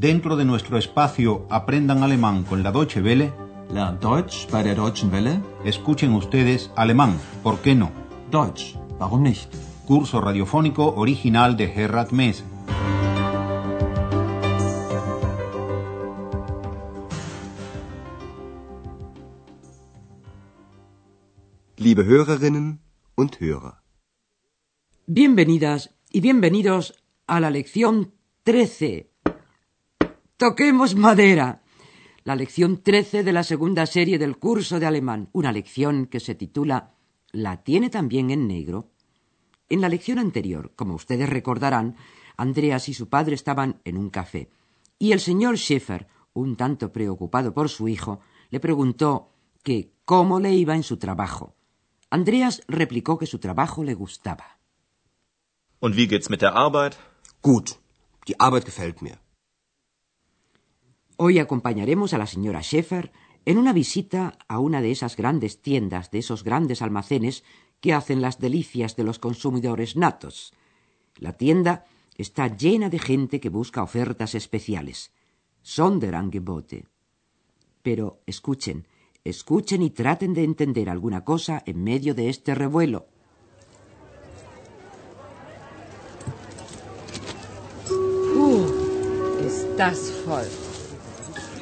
Dentro de nuestro espacio Aprendan Alemán con la Deutsche Welle, Lernt Deutsch bei der Deutschen Welle? escuchen ustedes alemán, ¿por qué no? Deutsch, warum nicht? Curso radiofónico original de Gerhard Mess. Liebe Hörerinnen und Hörer, Bienvenidas y bienvenidos a la lección 13. Toquemos madera. La lección 13 de la segunda serie del curso de alemán. Una lección que se titula ¿La tiene también en negro? En la lección anterior, como ustedes recordarán, Andreas y su padre estaban en un café. Y el señor Schäfer, un tanto preocupado por su hijo, le preguntó que cómo le iba en su trabajo. Andreas replicó que su trabajo le gustaba. Und wie geht's mit der Arbeit? gut, die Arbeit gefällt mir. Hoy acompañaremos a la señora Schäfer en una visita a una de esas grandes tiendas, de esos grandes almacenes que hacen las delicias de los consumidores natos. La tienda está llena de gente que busca ofertas especiales. Sonderangebote. Pero escuchen, escuchen y traten de entender alguna cosa en medio de este revuelo. Das voll.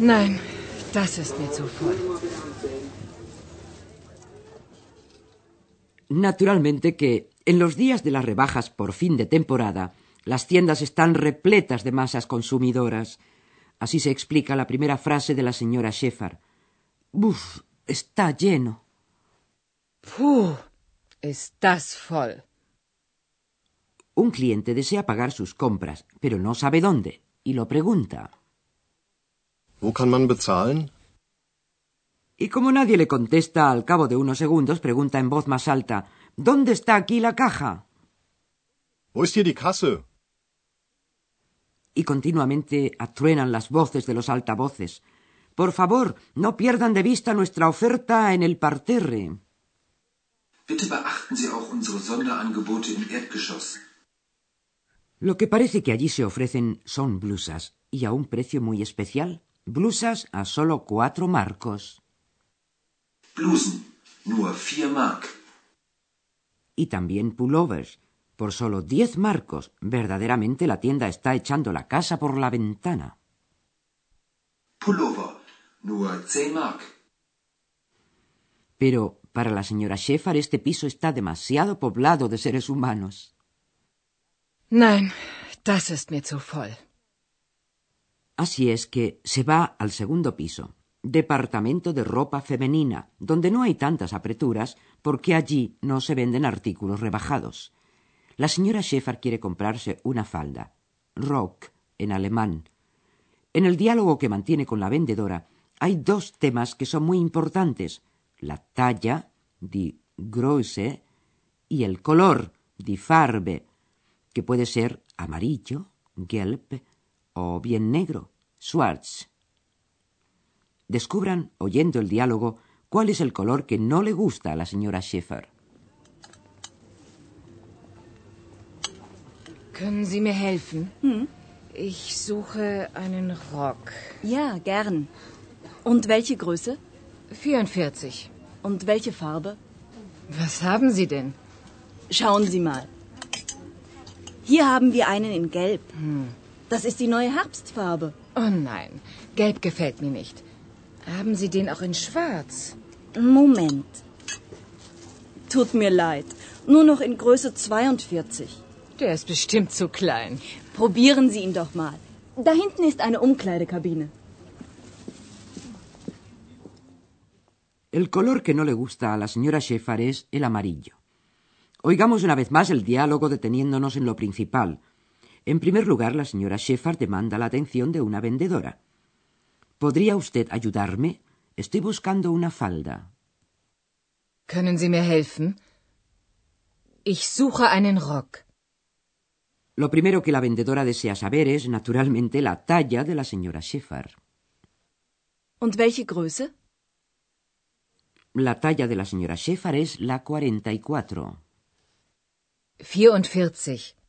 Nein, das ist mir zu voll. Naturalmente que en los días de las rebajas por fin de temporada, las tiendas están repletas de masas consumidoras. Así se explica la primera frase de la señora Schäfer. Buf, está lleno. Puh, ist das voll. Un cliente desea pagar sus compras, pero no sabe dónde, y lo pregunta. Wo kann man bezahlen? Y como nadie le contesta al cabo de unos segundos, pregunta en voz más alta ¿Dónde está aquí la caja? Wo ist hier die Kasse? y continuamente atruenan las voces de los altavoces. Por favor, no pierdan de vista nuestra oferta en el parterre. Bitte beachten Sie auch unsere Sonderangebote im Erdgeschoss. Lo que parece que allí se ofrecen son blusas, y a un precio muy especial. Blusas a solo cuatro marcos. Blusen, nur 4 Mark. Y también pullovers, por solo diez marcos. Verdaderamente la tienda está echando la casa por la ventana. Pullover, nur 10 Mark. Pero para la señora Schäfer este piso está demasiado poblado de seres humanos. Nein, das ist mir zu voll. Así es que se va al segundo piso, departamento de ropa femenina, donde no hay tantas apreturas porque allí no se venden artículos rebajados. La señora Schäfer quiere comprarse una falda, Rock en alemán. En el diálogo que mantiene con la vendedora hay dos temas que son muy importantes: la talla, die Größe, y el color, die Farbe, que puede ser amarillo, gelb, o bien negro, schwarz. Descubran, oyendo el diálogo, cuál es el color que no le gusta a la señora Schäfer. Können Sie mir helfen? Ich suche einen Rock. Ja, gern. Und welche Größe? 44. Und welche Farbe? Was haben Sie denn? Schauen Sie mal. Hier haben wir einen in Gelb. Das ist die neue Herbstfarbe. Oh nein, gelb gefällt mir nicht. Haben Sie den auch in schwarz? Moment. Tut mir leid. Nur noch in Größe 42. Der ist bestimmt zu klein. Probieren Sie ihn doch mal. Da hinten ist eine Umkleidekabine. El color que no le gusta a la señora Schäfer es el amarillo. Oigamos una vez más el diálogo deteniéndonos en lo principal. En primer lugar, la señora Sheffard demanda la atención de una vendedora. ¿Podría usted ayudarme? Estoy buscando una falda. Können Sie mir helfen? Ich suche einen Rock. Lo primero que la vendedora desea saber es, naturalmente, la talla de la señora Sheffard. Und welche Größe? La talla de la señora Sheffard es la 44. 44.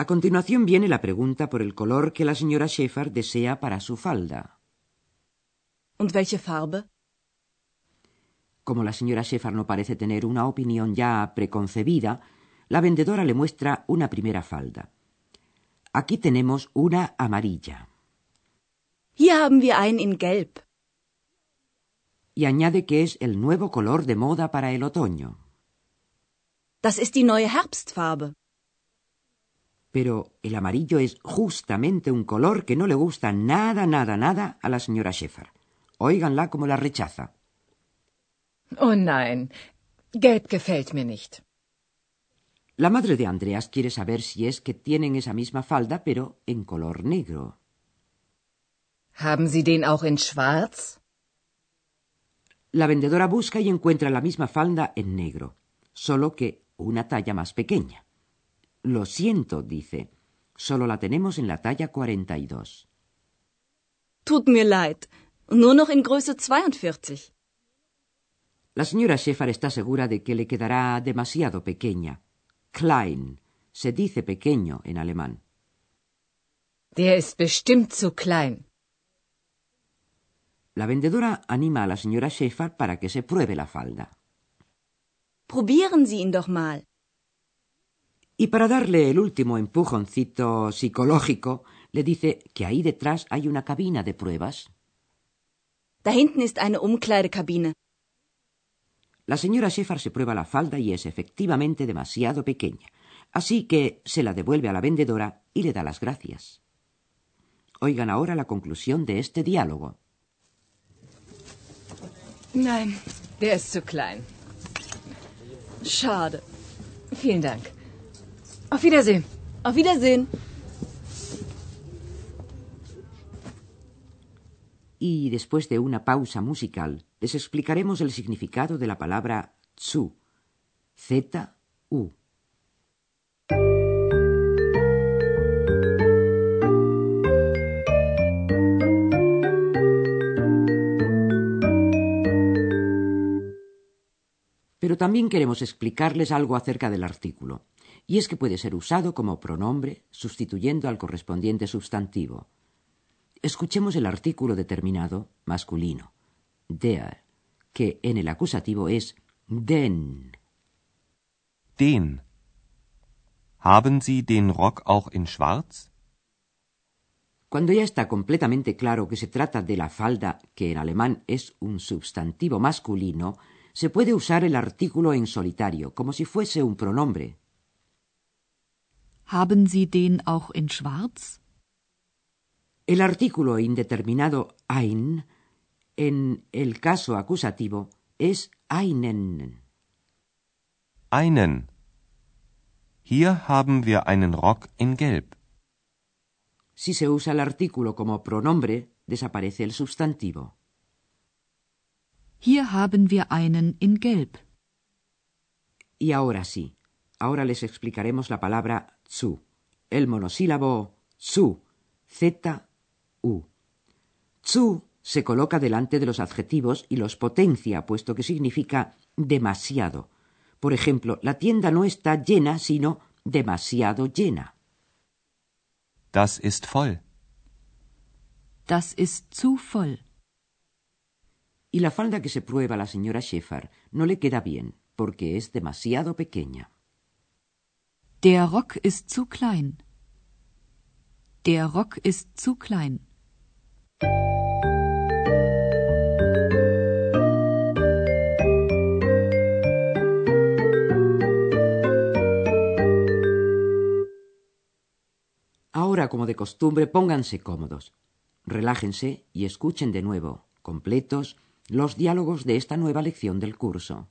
A continuación viene la pregunta por el color que la señora Sheffard desea para su falda. Und welche Farbe? Como la señora Sheffard no parece tener una opinión ya preconcebida, la vendedora le muestra una primera falda. Aquí tenemos una amarilla. Hier haben wir einen in Gelb. Y añade que es el nuevo color de moda para el otoño. Das ist die neue Herbstfarbe. Pero el amarillo es justamente un color que no le gusta nada, nada, nada a la señora Sheffard. Óiganla como la rechaza. Oh nein, gelb gefällt mir nicht. La madre de Andreas quiere saber si es que tienen esa misma falda, pero en color negro. Haben Sie den auch in schwarz? La vendedora busca y encuentra la misma falda en negro, solo que una talla más pequeña. Lo siento, dice. Solo la tenemos en la talla 42. Tut mir leid. Nur noch in Größe 42. La señora Sheffard está segura de que le quedará demasiado pequeña. Klein. Se dice pequeño en alemán. Der ist bestimmt zu klein. La vendedora anima a la señora Sheffard para que se pruebe la falda. Probieren Sie ihn doch mal. Y para darle el último empujoncito psicológico, le dice que ahí detrás hay una cabina de pruebas. Da hinten ist eine Umkleidekabine. La señora Sheffard se prueba la falda y es efectivamente demasiado pequeña, así que se la devuelve a la vendedora y le da las gracias. Oigan ahora la conclusión de este diálogo. Nein, der ist zu klein. Schade. Vielen Dank. Auf Wiedersehen. Auf Wiedersehen. Y después de una pausa musical, les explicaremos el significado de la palabra zu. Z-U. Pero también queremos explicarles algo acerca del artículo, y es que puede ser usado como pronombre sustituyendo al correspondiente sustantivo. Escuchemos el artículo determinado masculino, der, que en el acusativo es den. Den. Haben Sie den Rock auch in schwarz? Cuando ya está completamente claro que se trata de la falda, que en alemán es un sustantivo masculino, se puede usar el artículo en solitario, como si fuese un pronombre. Haben Sie den auch in schwarz? El artículo indeterminado ein, en el caso acusativo, es einen. Einen. Hier haben wir einen Rock in Gelb. Si se usa el artículo como pronombre, desaparece el sustantivo. Hier haben wir einen in Gelb. Y ahora sí, ahora les explicaremos la palabra zu, el monosílabo zu, z-u. Zu se coloca delante de los adjetivos y los potencia, puesto que significa demasiado. Por ejemplo, la tienda no está llena, sino demasiado llena. Das ist voll. Das ist zu voll. Y la falda que se prueba a la señora Sheffard no le queda bien, porque es demasiado pequeña. Der Rock ist zu klein. Der Rock ist zu klein. Ahora, como de costumbre, pónganse cómodos, relájense y escuchen de nuevo, completos, los diálogos de esta nueva lección del curso.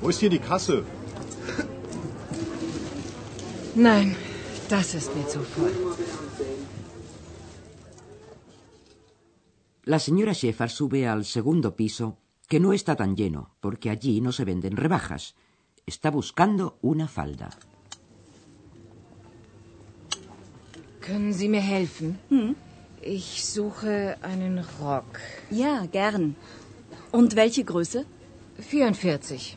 Wo ist hier die Kasse? Nein, das ist mir zu voll. La señora Sheffard sube al segundo piso, que no está tan lleno, porque allí no se venden rebajas. Está buscando una falda. Können Sie mir helfen? Hm? Ich suche einen Rock. Ja, gern. Und welche Größe? 44.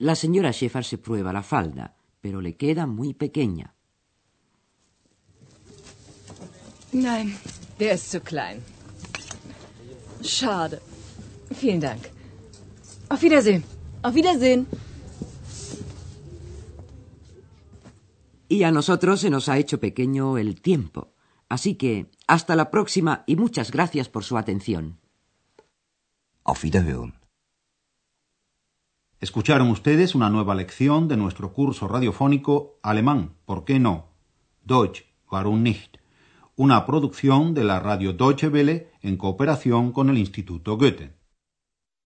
La señora Sheffard se prueba la falda, pero le queda muy pequeña. Nein, der ist zu klein. Schade. Vielen Dank. Auf Wiedersehen. Auf Wiedersehen. Y a nosotros se nos ha hecho pequeño el tiempo. Así que hasta la próxima y muchas gracias por su atención. Auf Wiederhören. Escucharon ustedes una nueva lección de nuestro curso radiofónico Alemán, ¿por qué no? Deutsch, warum nicht? Una producción de la radio Deutsche Welle en cooperación con el Instituto Goethe.